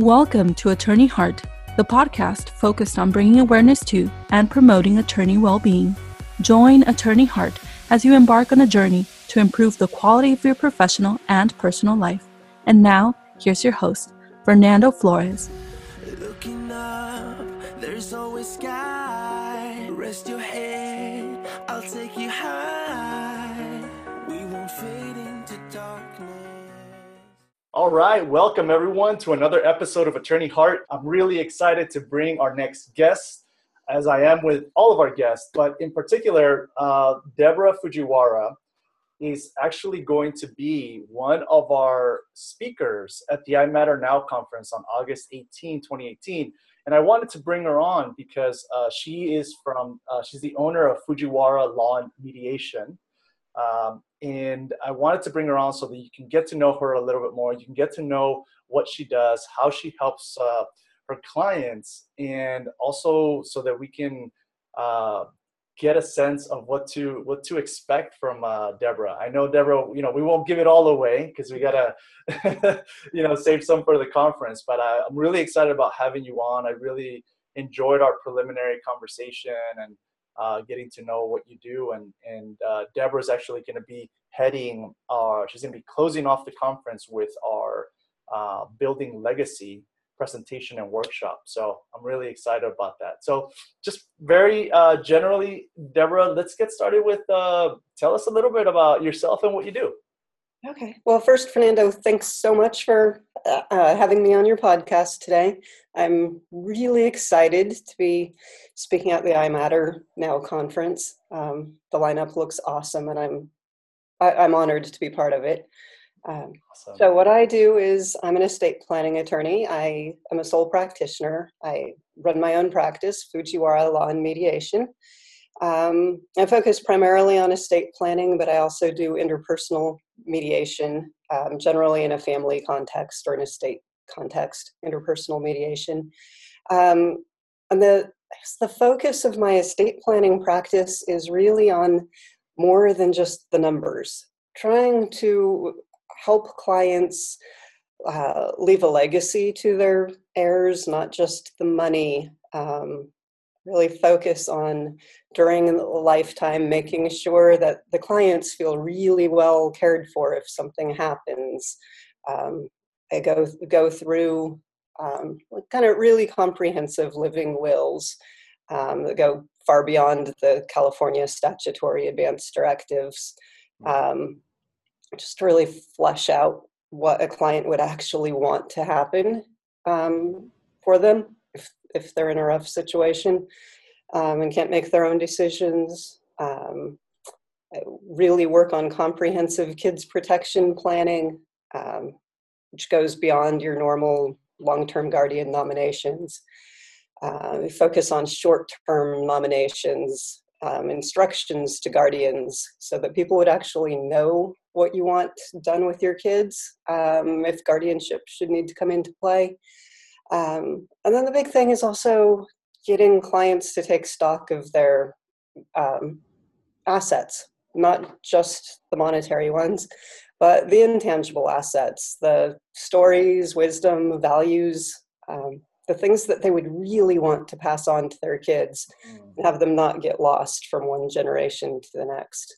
Welcome to Attorney Heart, the podcast focused on bringing awareness to and promoting attorney well being. Join Attorney Heart as you embark on a journey to improve the quality of your professional and personal life. And now, here's your host, Fernando Flores. Up, there's always sky. Rest your head, I'll take you high. We won't fade darkness. All right, welcome everyone to another episode of Attorney Heart. I'm really excited to bring our next guest, as I am with all of our guests, but in particular, uh, Deborah Fujiwara is actually going to be one of our speakers at the I Matter Now conference on August 18, 2018. And I wanted to bring her on because uh, she is from, uh, she's the owner of Fujiwara Law and Mediation. Um, and I wanted to bring her on so that you can get to know her a little bit more. You can get to know what she does, how she helps uh, her clients, and also so that we can uh, get a sense of what to what to expect from uh, Deborah. I know Deborah, you know, we won't give it all away because we gotta, you know, save some for the conference. But I, I'm really excited about having you on. I really enjoyed our preliminary conversation and uh, getting to know what you do. And and uh, Deborah is actually going to be heading. Our, she's going to be closing off the conference with our uh, building legacy presentation and workshop. So I'm really excited about that. So just very uh, generally, Deborah, let's get started with. Uh, tell us a little bit about yourself and what you do. Okay. Well, first, Fernando, thanks so much for uh, uh, having me on your podcast today. I'm really excited to be speaking at the I Matter Now conference. Um, the lineup looks awesome, and I'm I, am i am honored to be part of it. Um, awesome. So, what I do is I'm an estate planning attorney. I am a sole practitioner. I run my own practice, Fujiwara Law and Mediation. Um, I focus primarily on estate planning, but I also do interpersonal mediation, um, generally in a family context or an estate context, interpersonal mediation. Um, and the, the focus of my estate planning practice is really on more than just the numbers, trying to help clients uh, leave a legacy to their heirs, not just the money. Um, really focus on during the lifetime making sure that the clients feel really well cared for if something happens. Um, i go go through um, kind of really comprehensive living wills um, that go far beyond the california statutory advance directives. Um, just to really flesh out what a client would actually want to happen um, for them if they're in a rough situation um, and can't make their own decisions. Um, really work on comprehensive kids protection planning, um, which goes beyond your normal long-term guardian nominations. Uh, focus on short-term nominations, um, instructions to guardians, so that people would actually know what you want done with your kids um, if guardianship should need to come into play. Um, and then the big thing is also getting clients to take stock of their um, assets, not just the monetary ones, but the intangible assets, the stories, wisdom, values, um, the things that they would really want to pass on to their kids mm. and have them not get lost from one generation to the next.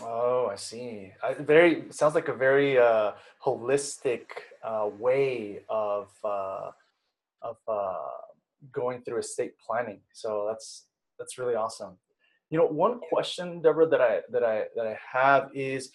Oh, I see. I, very sounds like a very uh, holistic uh, way of uh, of uh, going through estate planning. So that's that's really awesome. You know, one question, Deborah, that I that I that I have is: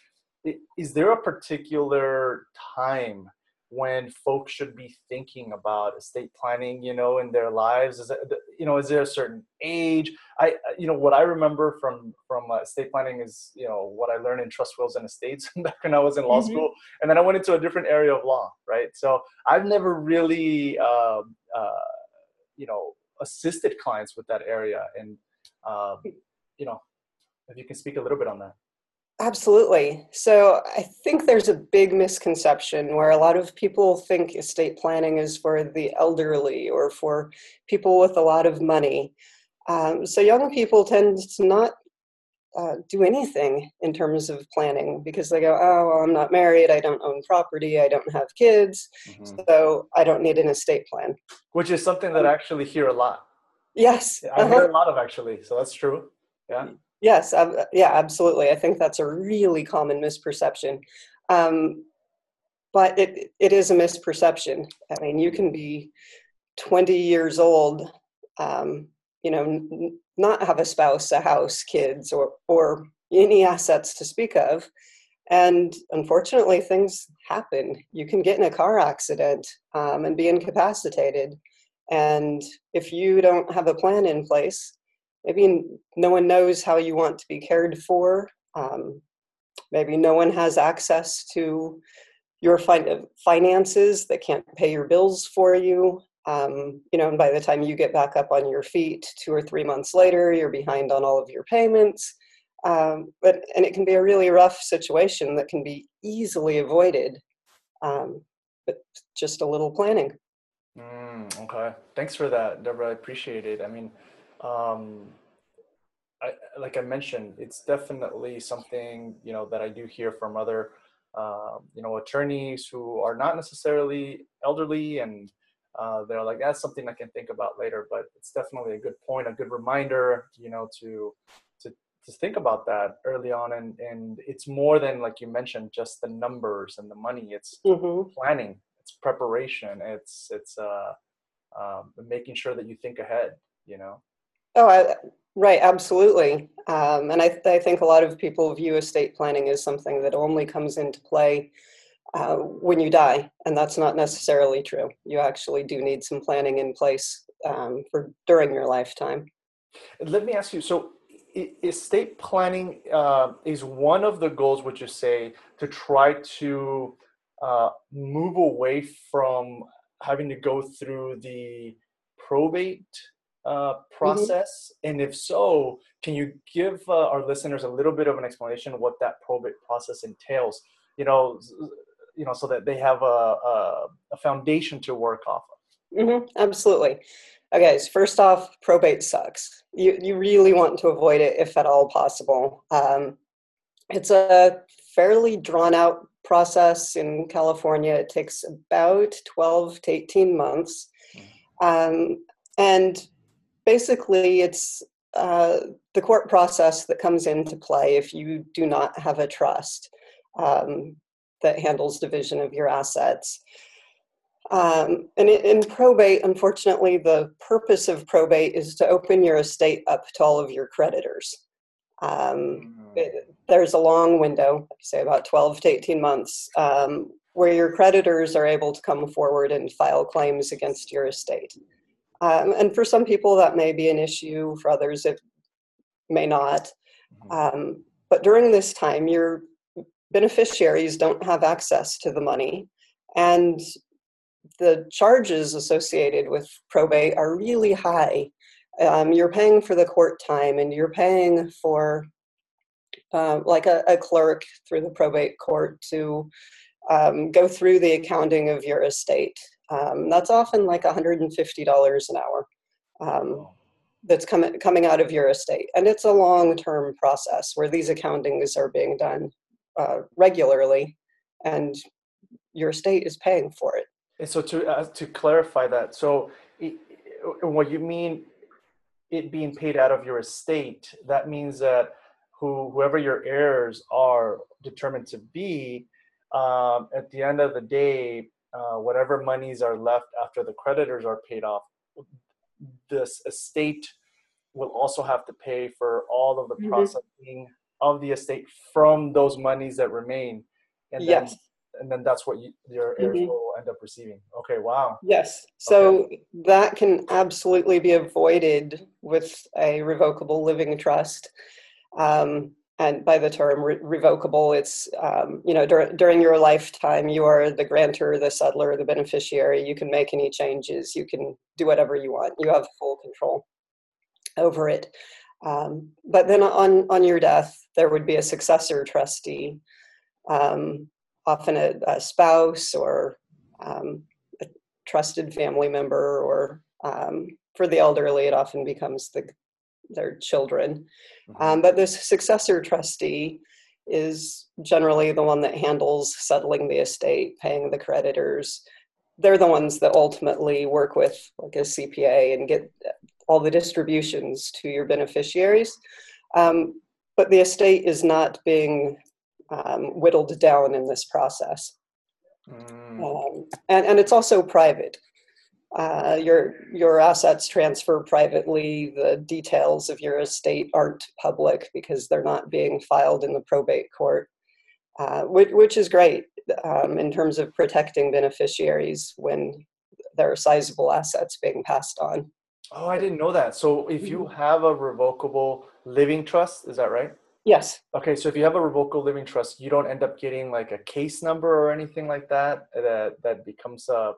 Is there a particular time when folks should be thinking about estate planning you know in their lives? Is it you know is there a certain age? I you know what i remember from from uh, estate planning is you know what i learned in trust wills and estates back when i was in law mm-hmm. school and then i went into a different area of law right? So i've never really um, uh, you know assisted clients with that area and um, you know if you can speak a little bit on that Absolutely. So I think there's a big misconception where a lot of people think estate planning is for the elderly or for people with a lot of money. Um, so young people tend to not uh, do anything in terms of planning because they go, oh, well, I'm not married, I don't own property, I don't have kids, mm-hmm. so I don't need an estate plan. Which is something that I actually hear a lot. Yes, I uh-huh. hear a lot of actually, so that's true. Yeah. Yes, yeah, absolutely. I think that's a really common misperception. Um, but it, it is a misperception. I mean, you can be 20 years old, um, you know, n- not have a spouse, a house, kids, or, or any assets to speak of. And unfortunately, things happen. You can get in a car accident um, and be incapacitated. And if you don't have a plan in place, maybe no one knows how you want to be cared for. Um, maybe no one has access to your fin- finances that can't pay your bills for you. Um, you know, and by the time you get back up on your feet, two or three months later, you're behind on all of your payments. Um, but and it can be a really rough situation that can be easily avoided, um, but just a little planning. Mm, okay, thanks for that, Deborah. I appreciate it. I mean, um, I, like I mentioned, it's definitely something you know that I do hear from other uh, you know attorneys who are not necessarily elderly and uh, they're like that's something I can think about later. But it's definitely a good point, a good reminder, you know, to to to think about that early on and and it's more than like you mentioned just the numbers and the money it's mm-hmm. planning it's preparation it's it's uh um, making sure that you think ahead you know oh I, Right, absolutely. Um, and I, I, think a lot of people view estate planning as something that only comes into play uh, when you die, and that's not necessarily true. You actually do need some planning in place um, for during your lifetime. Let me ask you. So, estate planning uh, is one of the goals. Would you say to try to uh, move away from having to go through the probate uh, mm-hmm. process? Mm-hmm. And if so, can you give uh, our listeners a little bit of an explanation what that probate process entails? You know, you know, so that they have a, a, a foundation to work off of. Mm-hmm. Absolutely. Okay, so first off, probate sucks. You you really want to avoid it if at all possible. Um, it's a fairly drawn out process in California. It takes about 12 to 18 months. Mm-hmm. Um, and basically it's uh, the court process that comes into play if you do not have a trust um, that handles division of your assets. Um, and in probate, unfortunately, the purpose of probate is to open your estate up to all of your creditors. Um, it, mm. there's a long window, say about 12 to 18 months, um, where your creditors are able to come forward and file claims against your estate. Um, and for some people, that may be an issue. For others, it may not. Mm-hmm. Um, but during this time, your beneficiaries don't have access to the money. And the charges associated with probate are really high. Um, you're paying for the court time and you're paying for uh, like a, a, clerk through the probate court to um, go through the accounting of your estate um, that's often like $150 an hour um, that's coming coming out of your estate, and it's a long term process where these accountings are being done uh, regularly, and your estate is paying for it. And so to uh, to clarify that, so it, what you mean it being paid out of your estate, that means that who, whoever your heirs are determined to be, um, at the end of the day, uh, whatever monies are left after the creditors are paid off, this estate will also have to pay for all of the mm-hmm. processing of the estate from those monies that remain. And yes. Then, and then that's what you, your heirs mm-hmm. will end up receiving. Okay, wow. Yes. So okay. that can absolutely be avoided with a revocable living trust. Um, and by the term re- revocable it's um, you know dur- during your lifetime you are the grantor the settlor, the beneficiary. You can make any changes. You can do whatever you want. You have full control over it. Um, but then on on your death there would be a successor trustee um, often a, a, spouse or um, a trusted family member or um, for the elderly it often becomes the their children. Mm-hmm. Um, but the successor trustee is generally the one that handles settling the estate, paying the creditors. They're the ones that ultimately work with like a CPA and get all the distributions to your beneficiaries. Um, but the estate is not being um, whittled down in this process. Mm. Um, and, and it's also private. Uh, your your assets transfer privately. The details of your estate aren't public because they're not being filed in the probate court, uh, which, which, is great um, in terms of protecting beneficiaries when there are sizable assets being passed on. Oh, I didn't know that. So if you mm-hmm. have a revocable living trust, is that right? Yes. Okay, so if you have a revocable living trust, you don't end up getting like a case number or anything like that that that becomes a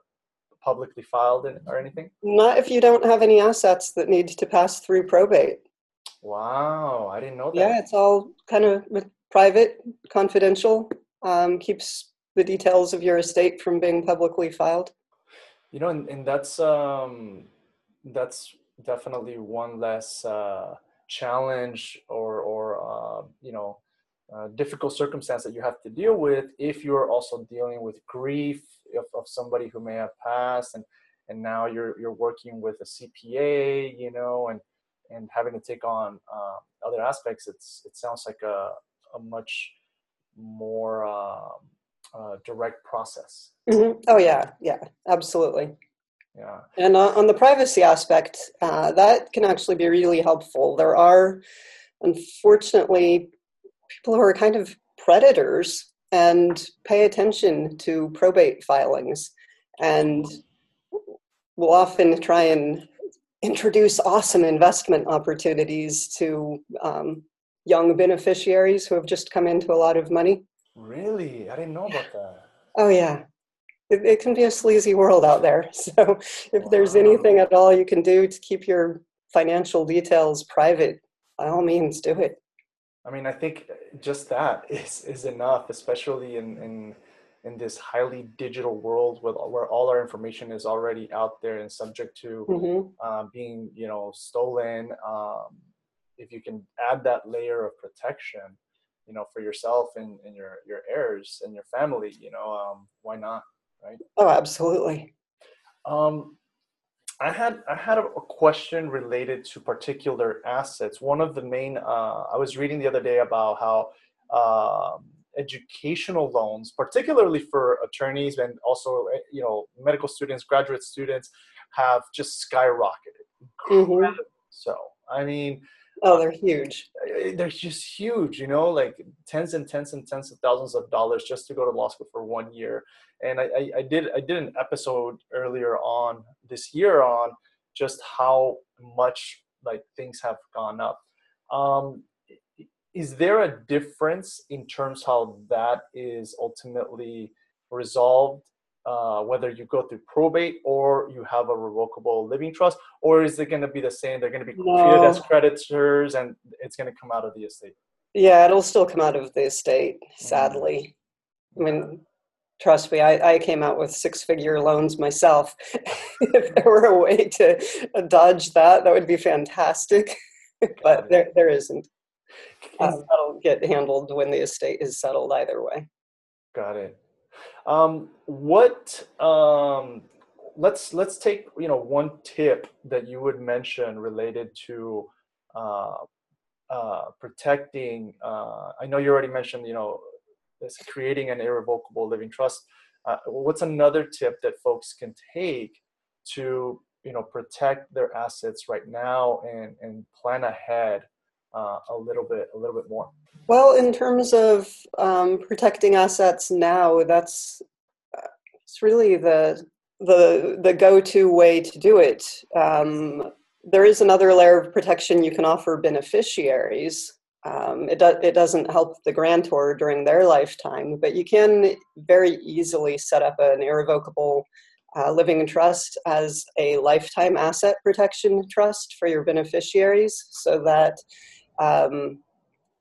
publicly filed in, or anything? Not if you don't have any assets that need to pass through probate. Wow, I didn't know that. Yeah, it's all kind of private, confidential, um, keeps the details of your estate from being publicly filed. You know, and, and that's um, that's definitely one less uh, challenge or or uh, you know uh, difficult circumstance that you have to deal with if you're also dealing with grief of, of somebody who may have passed and and now you're you're working with a CPA you know and and having to take on uh, other aspects it's it sounds like a, a much more um, uh, direct process. Mm-hmm. oh yeah. Yeah. Absolutely. Yeah. And uh, on the privacy aspect uh, that can actually be really helpful. There are unfortunately people who are kind of predators and pay attention to probate filings and will often try and introduce awesome investment opportunities to um, young beneficiaries who have just come into a lot of money. Really? I didn't know about that. Oh, yeah. It, it can be a sleazy world out there. So, if wow. there's anything at all you can do to keep your financial details private, by all means, do it. I mean, I think just that is is enough, especially in in in this highly digital world where, where all our information is already out there and subject to mm-hmm. uh, being you know stolen um, if you can add that layer of protection you know for yourself and, and your your heirs and your family you know um, why not right oh absolutely um, I had I had a question related to particular assets. One of the main uh, I was reading the other day about how um, educational loans, particularly for attorneys and also eh, you know medical students, graduate students, have just skyrocketed. Mm-hmm. So I mean, Oh, they're huge. Uh, they're just huge, you know, like tens and tens and tens of thousands of dollars just to go to law school for one year. And I, I, I did I did an episode earlier on this year on just how much like things have gone up. Um, is there a difference in terms how that is ultimately resolved uh, whether you go through probate or you have a revocable living trust, or is it going to be the same? They're going to be no. treated as creditors, and it's going to come out of the estate. Yeah, it'll still come out of the estate. Sadly, mm. I mean, trust me, I, I came out with six-figure loans myself. if there were a way to dodge that, that would be fantastic. but there, there isn't. Um, that'll get handled when the estate is settled either way. Got it. Um, what um, let's let's take you know one tip that you would mention related to uh, uh, protecting. Uh, I know you already mentioned you know this creating an irrevocable living trust. Uh, what's another tip that folks can take to you know protect their assets right now and and plan ahead uh, a little bit a little bit more? Well in terms of um, protecting assets now that's it's really the the the go-to way to do it. Um, there is another layer of protection you can offer beneficiaries. Um, it, do, it doesn't help the grantor during their lifetime but you can very easily set up an irrevocable uh, living trust as a lifetime asset protection trust for your beneficiaries so that um,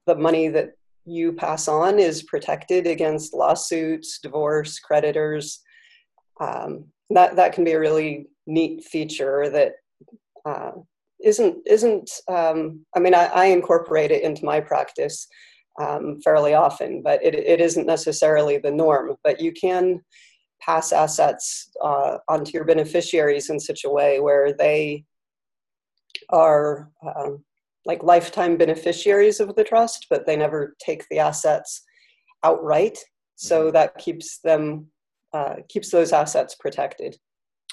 the money that you pass on is protected against lawsuits, divorce, creditors. Um, that that can be a really neat feature that uh, isn't isn't um, i mean I, I, incorporate it into my practice um, fairly often but it, it isn't necessarily the norm but you can pass assets uh, onto your beneficiaries in such a way where they are um, like lifetime beneficiaries of the trust but they never take the assets outright so mm-hmm. that keeps them uh, keeps those assets protected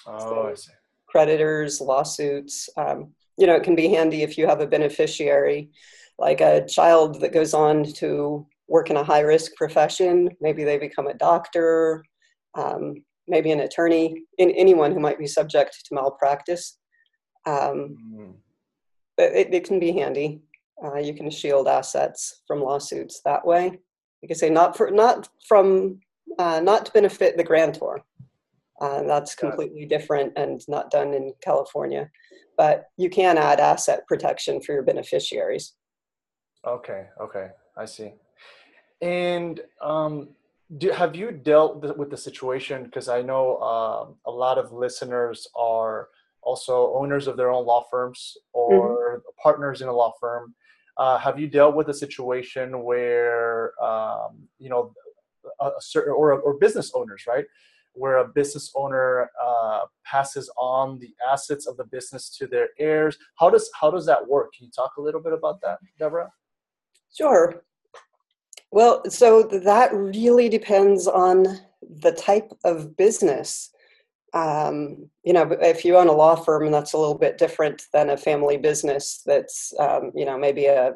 oh so, I see. creditors lawsuits um, you know, it can be handy if you have a beneficiary, like a child that goes on to work in a high risk profession. Maybe they become a doctor, um, maybe an attorney, in, anyone who might be subject to malpractice. Um, mm. It, it, can be handy. Uh, you can shield assets from lawsuits that way. You can say not for not from uh, not to benefit the grantor. Uh, that's completely different and not done in California but you can add asset protection for your beneficiaries. Okay, okay, I see. And um, do, have you dealt with the situation? Because I know um, a lot of listeners are also owners of their own law firms or mm-hmm. partners in a law firm. Uh, have you dealt with a situation where um, you know a, a certain or or business owners, right? where a business owner uh, passes on the assets of the business to their heirs. How does how does that work? Can you talk a little bit about that, Deborah? Sure. Well, so that really depends on the type of business. Um, you know, if you own a law firm, that's a little bit different than a family business. That's um, you know maybe a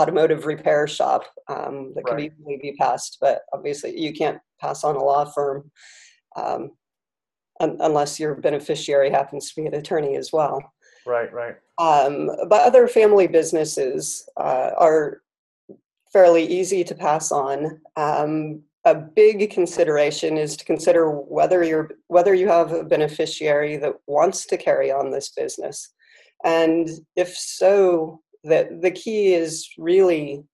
automotive repair shop um, that could right. easily be passed, but obviously you can't pass on a law firm um, un- unless your beneficiary happens to be an attorney as well. Right, right. Um, but other family businesses uh, are fairly easy to pass on. Um, a big consideration is to consider whether you're whether you have a beneficiary that wants to carry on this business, and if so, that the key is really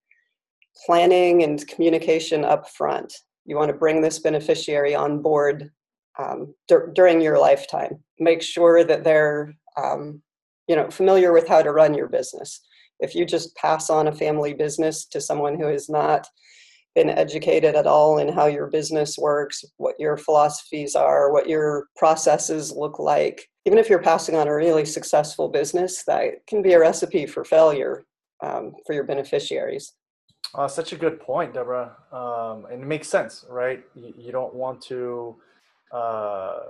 planning and communication up front you want to bring this beneficiary on board um, d- during your lifetime. Make sure that they're um, you know familiar with how to run your business. If you just pass on a family business to someone who is not been educated at all in how your business works, what your philosophies are, what your processes look like, even if you're passing on a really successful business, that can be a recipe for failure um, for your beneficiaries. Uh, such a good point, Deborah. Um, and it makes sense, right? You, you don't want to uh,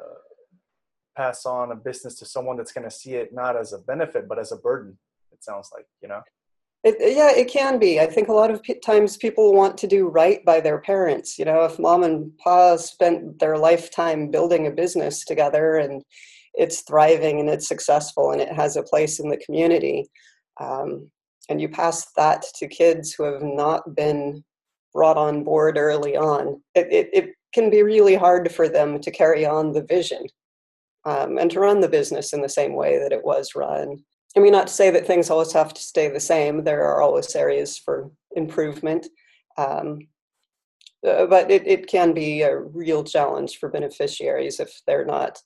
pass on a business to someone that's going to see it not as a benefit, but as a burden. It sounds like, you know? It, yeah, it can be. I think a lot of p- times people want to do right by their parents. You know, if mom and pa spent their lifetime building a business together and it's thriving and it's successful and it has a place in the community, um, and you pass that to kids who have not been brought on board early on, it, it, it can be really hard for them to carry on the vision um, and to run the business in the same way that it was run. I mean, not to say that things always have to stay the same, there are always areas for improvement. Um, uh, but it, it can be a real challenge for beneficiaries if they're not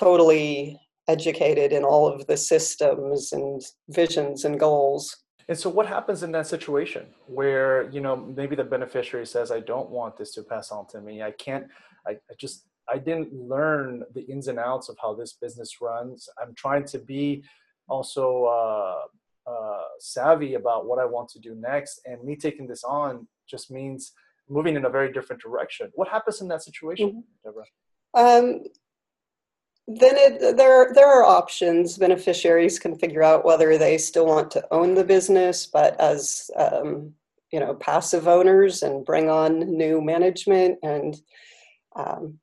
totally educated in all of the systems and visions and goals. And so what happens in that situation where, you know, maybe the beneficiary says, I don't want this to pass on to me. I can't, I, I just, I didn't learn the ins and outs of how this business runs. I'm trying to be also uh, uh, savvy about what I want to do next. And me taking this on just means moving in a very different direction. What happens in that situation, mm-hmm. Deborah? Um, then it, there there are options. Beneficiaries can figure out whether they still want to own the business, but as um, you know, passive owners, and bring on new management and um,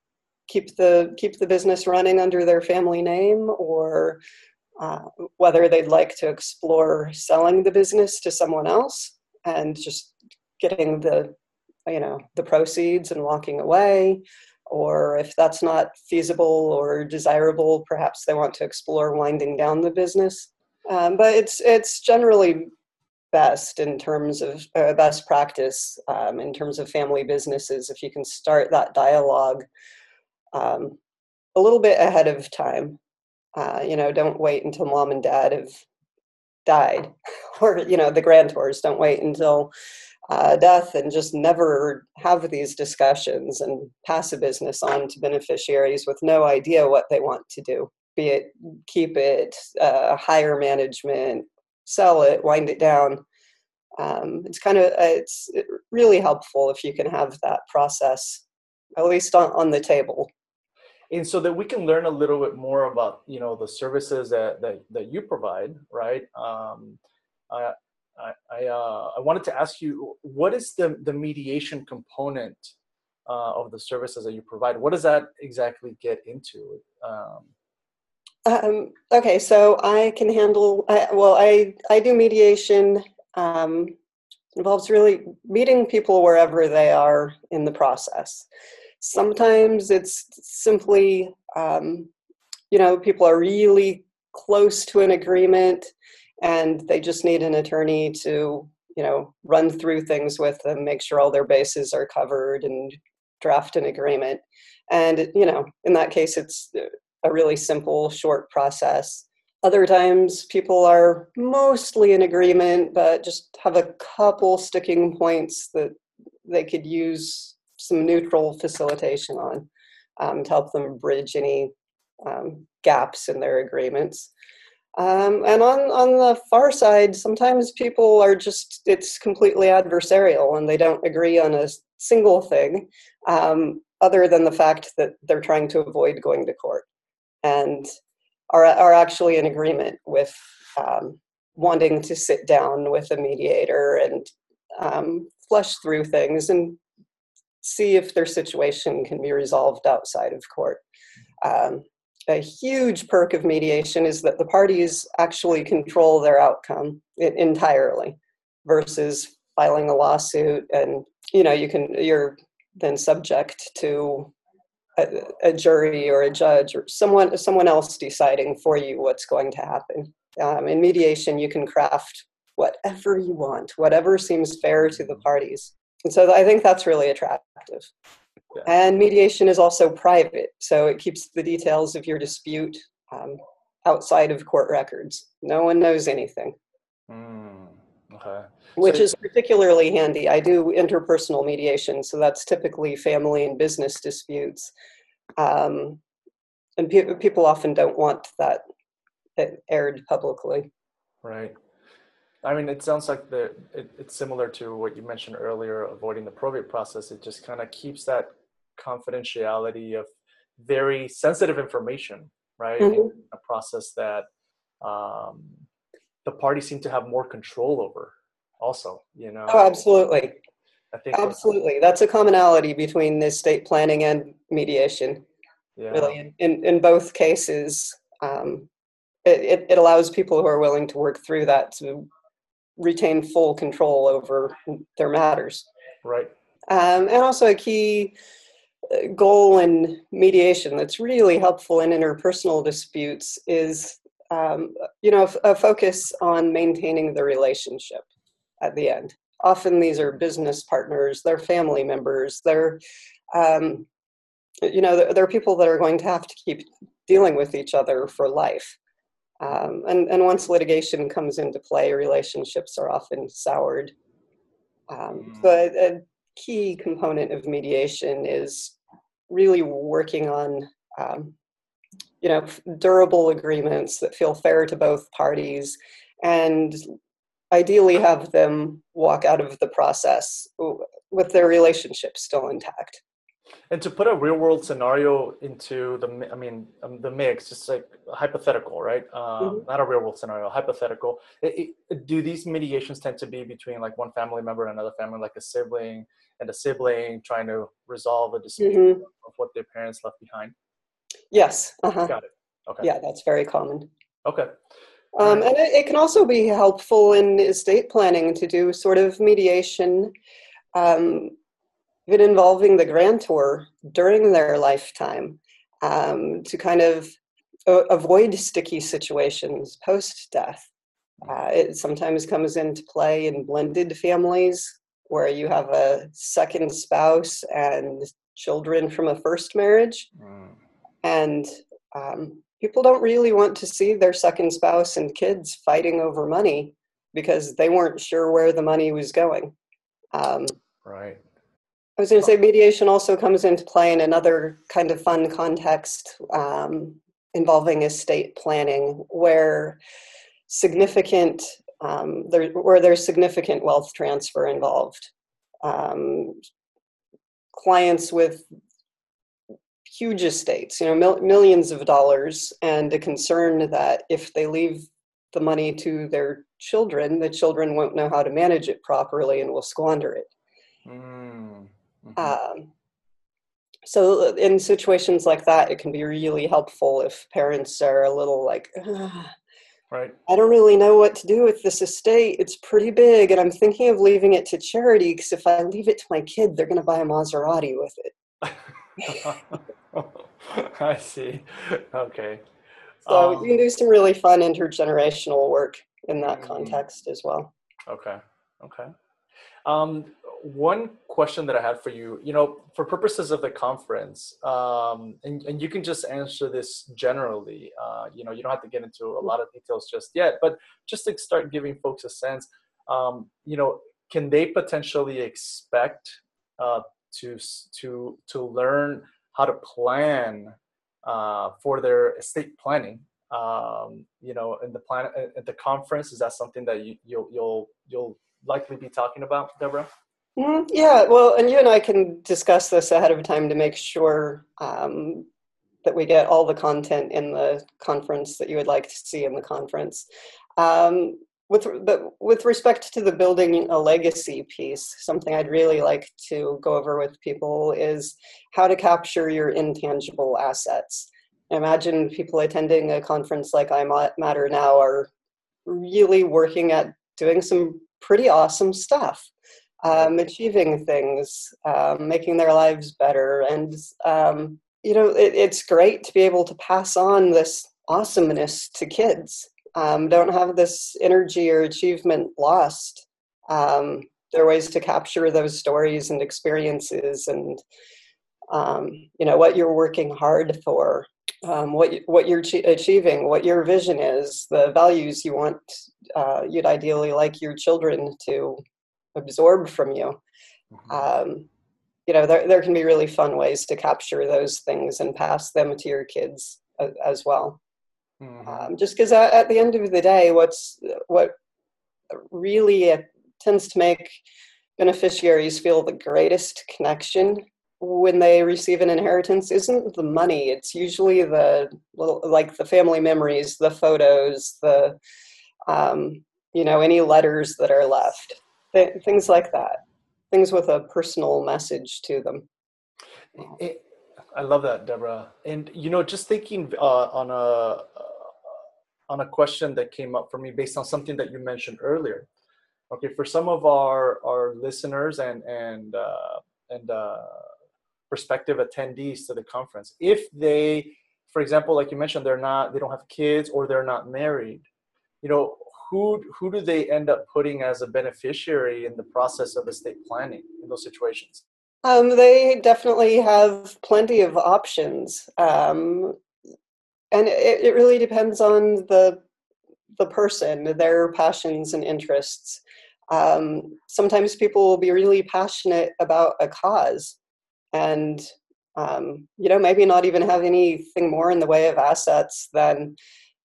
keep the keep the business running under their family name, or uh, whether they'd like to explore selling the business to someone else and just getting the you know the proceeds and walking away or if that's not feasible or desirable, perhaps they want to explore winding down the business. Um, but it's it's generally best in terms of uh, best practice um, in terms of family businesses if you can start that dialogue um, a little bit ahead of time. Uh, you know, don't wait until mom and dad have died, or you know the grantors don't wait until uh, death and just never have these discussions and pass a business on to beneficiaries with no idea what they want to do. Be it keep it, uh, hire management, sell it, wind it down. Um, it's kind of uh, it's really helpful if you can have that process at least on, on the table and so that we can learn a little bit more about you know the services that that, that you provide right? Um, I, I, uh, I wanted to ask you what is the, the mediation component uh, of the services that you provide? What does that exactly get into? Um, um, okay so i can handle I, well i i do mediation um, involves really meeting people wherever they are in the process Sometimes it's simply, um, you know, people are really close to an agreement and they just need an attorney to, you know, run through things with them, make sure all their bases are covered and draft an agreement. And, you know, in that case, it's a really simple, short process. Other times, people are mostly in agreement, but just have a couple sticking points that they could use some neutral facilitation on um, to help them bridge any um, gaps in their agreements. Um, and on, on the far side, sometimes people are just, it's completely adversarial and they don't agree on a single thing um, other than the fact that they're trying to avoid going to court and are, are actually in agreement with um, wanting to sit down with a mediator and um, flush through things and see if their situation can be resolved outside of court. Um, a huge perk of mediation is that the parties actually control their outcome entirely versus filing a lawsuit and you know you can you're then subject to a, a jury or a judge or someone someone else deciding for you what's going to happen. Um, in mediation you can craft whatever you want whatever seems fair to the parties and so I think that's really attractive. Yeah. And mediation is also private, so it keeps the details of your dispute um, outside of court records. No one knows anything. Mm, okay. Which so, is particularly handy. I do interpersonal mediation, so that's typically family and business disputes. Um, and pe- people often don't want that aired publicly. Right. I mean, it sounds like the it, it's similar to what you mentioned earlier, avoiding the probate process. It just kind of keeps that confidentiality of very sensitive information, right? Mm-hmm. a process that um, the parties seem to have more control over. Also, you know. Oh, absolutely. I think absolutely. That's a commonality between estate planning and mediation. Yeah. Really, in in both cases, um, it, it allows people who are willing to work through that to retain full control over their matters. Right. Um, and also a key uh, goal in mediation that's really helpful in interpersonal disputes is um, you know a focus on maintaining the relationship at the end often these are business partners they're family members they're um, you know they're people that are going to have to keep dealing with each other for life um, and, and once litigation comes into play, relationships are often soured. Um, so mm. a, a, key component of mediation is really working on, um, you know, durable agreements that feel fair to both parties, and ideally have them walk out of the process with their relationship still intact and to put a real world scenario into the i mean um, the mix just like hypothetical right um, mm-hmm. not a real world scenario hypothetical it, it, do these mediations tend to be between like one family member and another family like a sibling and a sibling trying to resolve a dispute mm-hmm. of what their parents left behind yes uh-huh. got it okay yeah that's very common okay um, right. and it, it, can also be helpful in estate planning to do sort of mediation um, even involving the grantor during their lifetime um, to kind of avoid sticky situations post death. Uh, it sometimes comes into play in blended families where you have a second spouse and children from a first marriage. Mm. And, um, people don't really want to see their second spouse and kids fighting over money because they weren't sure where the money was going. Um, right. I was going to say mediation also comes into play in another kind of fun context um, involving estate planning, where significant um, there, where there's significant wealth transfer involved. Um, clients with huge estates, you know, mil- millions of dollars, and a concern that if they leave the money to their children, the children won't know how to manage it properly and will squander it. Mm. Mm-hmm. Um, so uh, in situations like that, it can be really helpful if parents are a little like, right. I don't really know what to do with this estate. It's pretty big, and I'm thinking of leaving it to charity because if I leave it to my kid, they're going to buy a Maserati with it. I see. Okay. So um, you can do some really fun intergenerational work in that mm-hmm. context as well. Okay. Okay. Um, one question that I had for you, you know, for purposes of the conference, um, and, and you can just answer this generally, uh, you know, you don't have to get into a lot of details just yet, but just to start giving folks a sense, um, you know, can they potentially expect uh, to, to, to learn how to plan uh, for their estate planning um, you know in the plan at the conference? Is that something that you, you'll you'll you'll likely be talking about deborah Mm, yeah, well, and you and I can discuss this ahead of time to make sure um, that we get all the content in the conference that you would like to see in the conference. Um, with with respect to the building a legacy piece, something I'd really like to go over with people is how to capture your intangible assets. Imagine people attending a conference like I Matter now are really working at doing some pretty awesome stuff um, achieving things, um, making their lives better. And, um, you know, it, it's great to be able to pass on this awesomeness to kids. Um, don't have this energy or achievement lost. Um, there are ways to capture those stories and experiences and, um, you know, what you're working hard for. what what you're achieving, what your vision is, the values you want, uh, you'd ideally like your children to absorbed from you. Mm-hmm. Um, you know, there, there can be really fun ways to capture those things and pass them to your kids as, as well. Mm-hmm. Um, just because at, at, the end of the day, what's what really uh, tends to make beneficiaries feel the greatest connection when they receive an inheritance isn't the money it's usually the like the family memories the photos the um, you know any letters that are left Th- things like that. Things with a personal message to them. It, i love that deborah. And you know just thinking uh, on a uh, on a question that came up for me based on something that you mentioned earlier. Okay for some of our our listeners and and uh, and uh, prospective attendees to the conference if they for example like you mentioned they're not they don't have kids or they're not married you know who who do they end up putting as a beneficiary in the process of estate planning in those situations? Um, they definitely have plenty of options, um, and it, it really depends on the the person, their passions and interests. Um, sometimes people will be really passionate about a cause, and um, you know maybe not even have anything more in the way of assets than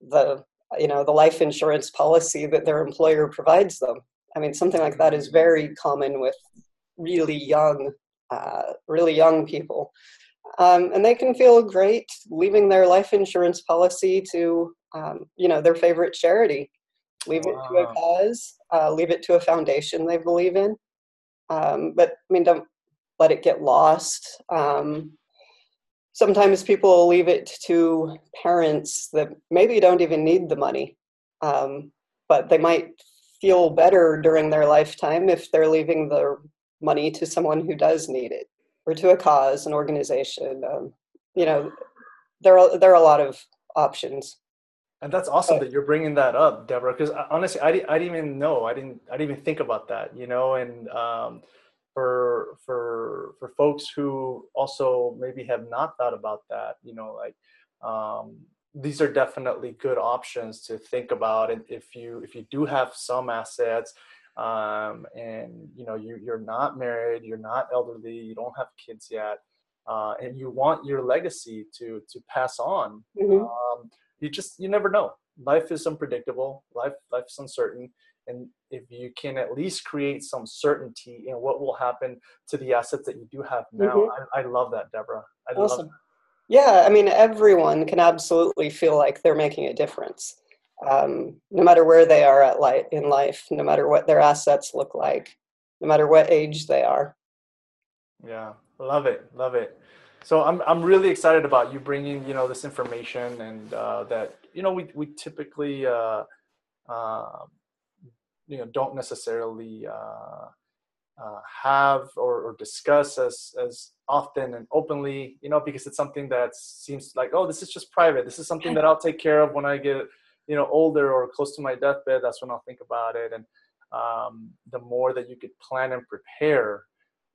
the you know the life insurance policy that their employer provides them. I mean something like that is very common with really young uh, really young people. Um, and they can feel great leaving their life insurance policy to um, you know their favorite charity. Leave wow. it to a cause uh, leave it to a foundation they believe in. Um, but i mean don't let it get lost. Um, sometimes people leave it to parents that maybe don't even need the money, um, but they might feel better during their lifetime if they're leaving the money to someone who does need it or to a cause, an organization. Um, you know, there are there are a lot of options. And that's awesome that you're bringing that up, Deborah. Because uh, honestly, I, I didn't even know. I didn't. I didn't even think about that. You know, and um, for for for folks who also maybe have not thought about that you know like um, these are definitely good options to think about. And if you if you do have some assets, um, and you know you you're not married, you're not elderly, you don't have kids yet, uh, and you want your legacy to to pass on, mm-hmm. um, you just you never know. Life is unpredictable. Life life's uncertain and if you can at least create some certainty in what will happen to the assets that you do have now. Mm-hmm. I, I, love that deborah. I awesome. yeah i mean everyone can absolutely feel like they're making a difference um, no matter where they are at life in life no matter what their assets look like no matter what age they are. Yeah love it love it. So i'm, I'm really excited about you bringing you know this information and uh, that you know we, we typically uh, uh, you know don't necessarily uh, uh, have or, or, discuss as as often and openly you know because it's something that seems like oh this is just private. This is something that i'll take care of when i get you know older or close to my deathbed. That's when i'll think about it. And um, the more that you could plan and prepare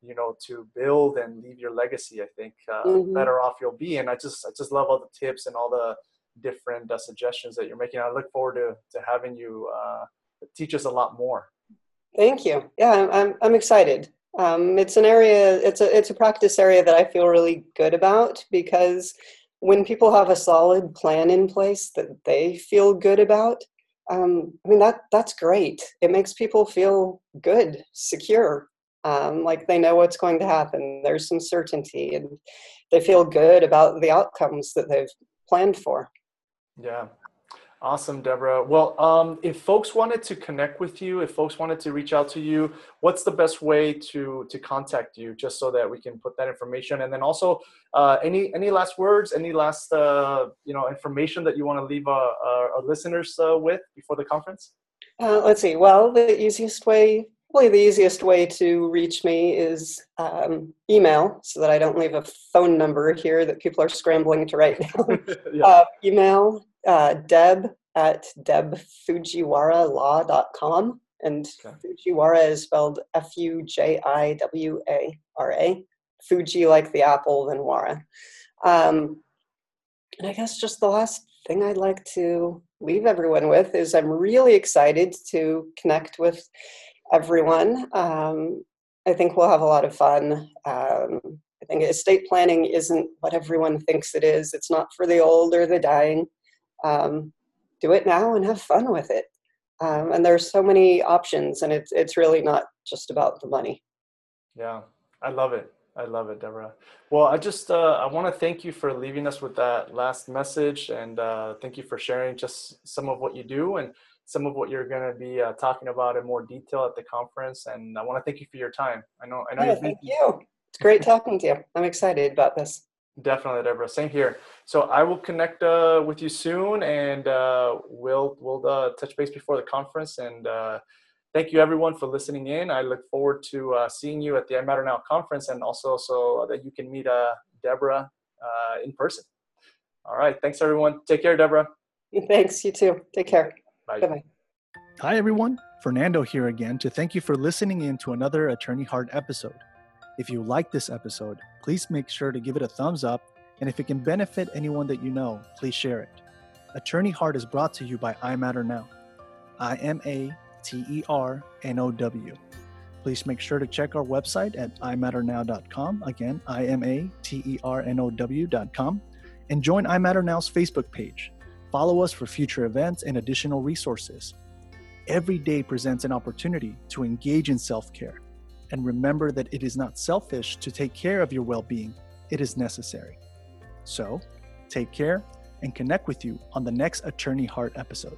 you know to build and leave your legacy i think uh, mm-hmm. better off you'll be. And i just i just love all the tips and all the different uh, suggestions that you're making. I look forward to to having you uh, teach us a lot more. Thank you. Yeah, I'm, I'm excited. Um, it's an area, it's a, it's a practice area that I feel really good about because when people have a solid plan in place that they feel good about, um, I mean that that's great. It makes people feel good, secure, um, like they know what's going to happen. There's some certainty, and they feel good about the outcomes that they've planned for. Yeah, Awesome, Deborah. Well, um, if folks wanted to connect with you, if folks wanted to reach out to you, what's the best way to to contact you, just so that we can put that information? And then also, uh, any any last words, any last uh, you know information that you want to leave our, uh, our, our listeners uh, with before the conference? Uh, let's see. Well, the easiest way, probably the easiest way to reach me is um, email, so that I don't leave a phone number here that people are scrambling to write down. yeah. Uh, email uh, Deb at debfujiwara.law.com. And okay. Fujiwara is spelled F U J I W A R A. Fuji like the apple, then Wara. Um, and I guess just the last thing I'd like to leave everyone with is I'm really excited to connect with everyone. Um, I think we'll have a lot of fun. Um, I think estate planning isn't what everyone thinks it is. It's not for the old or the dying um, do it now and have fun with it. Um, and there's so many options, and it's it's really not just about the money. Yeah, I love it. I love it, Deborah. Well, I just uh, I want to thank you for leaving us with that last message, and uh, thank you for sharing just some of what you do and some of what you're going to be uh, talking about in more detail at the conference. And I want to thank you for your time. I know I know. Oh, thank you. It's great talking to you. I'm excited about this. Definitely, Deborah. Same here. So I will connect uh, with you soon, and uh, we'll we'll uh, touch base before the conference. And uh, thank you, everyone, for listening in. I look forward to uh, seeing you at the I Matter Now conference, and also so that you can meet uh, Deborah in person. All right. Thanks, everyone. Take care, Deborah. Thanks. You too. Take care. Bye. Bye. Hi, everyone. Fernando here again to thank you for listening in to another Attorney Heart episode. If you like this episode, please make sure to give it a thumbs up, and if it can benefit anyone that you know, please share it. Attorney Heart is brought to you by I Matter Now. I M A T E R N O W. Please make sure to check our website at imatternow.com. Again, I M A T E R N O W.com. And join I Matter Now's Facebook page. Follow us for future events and additional resources. Every day presents an opportunity to engage in self care and remember that it is not selfish to take care of your well being, it is necessary. So, take care and connect with you on the next Attorney Heart episode.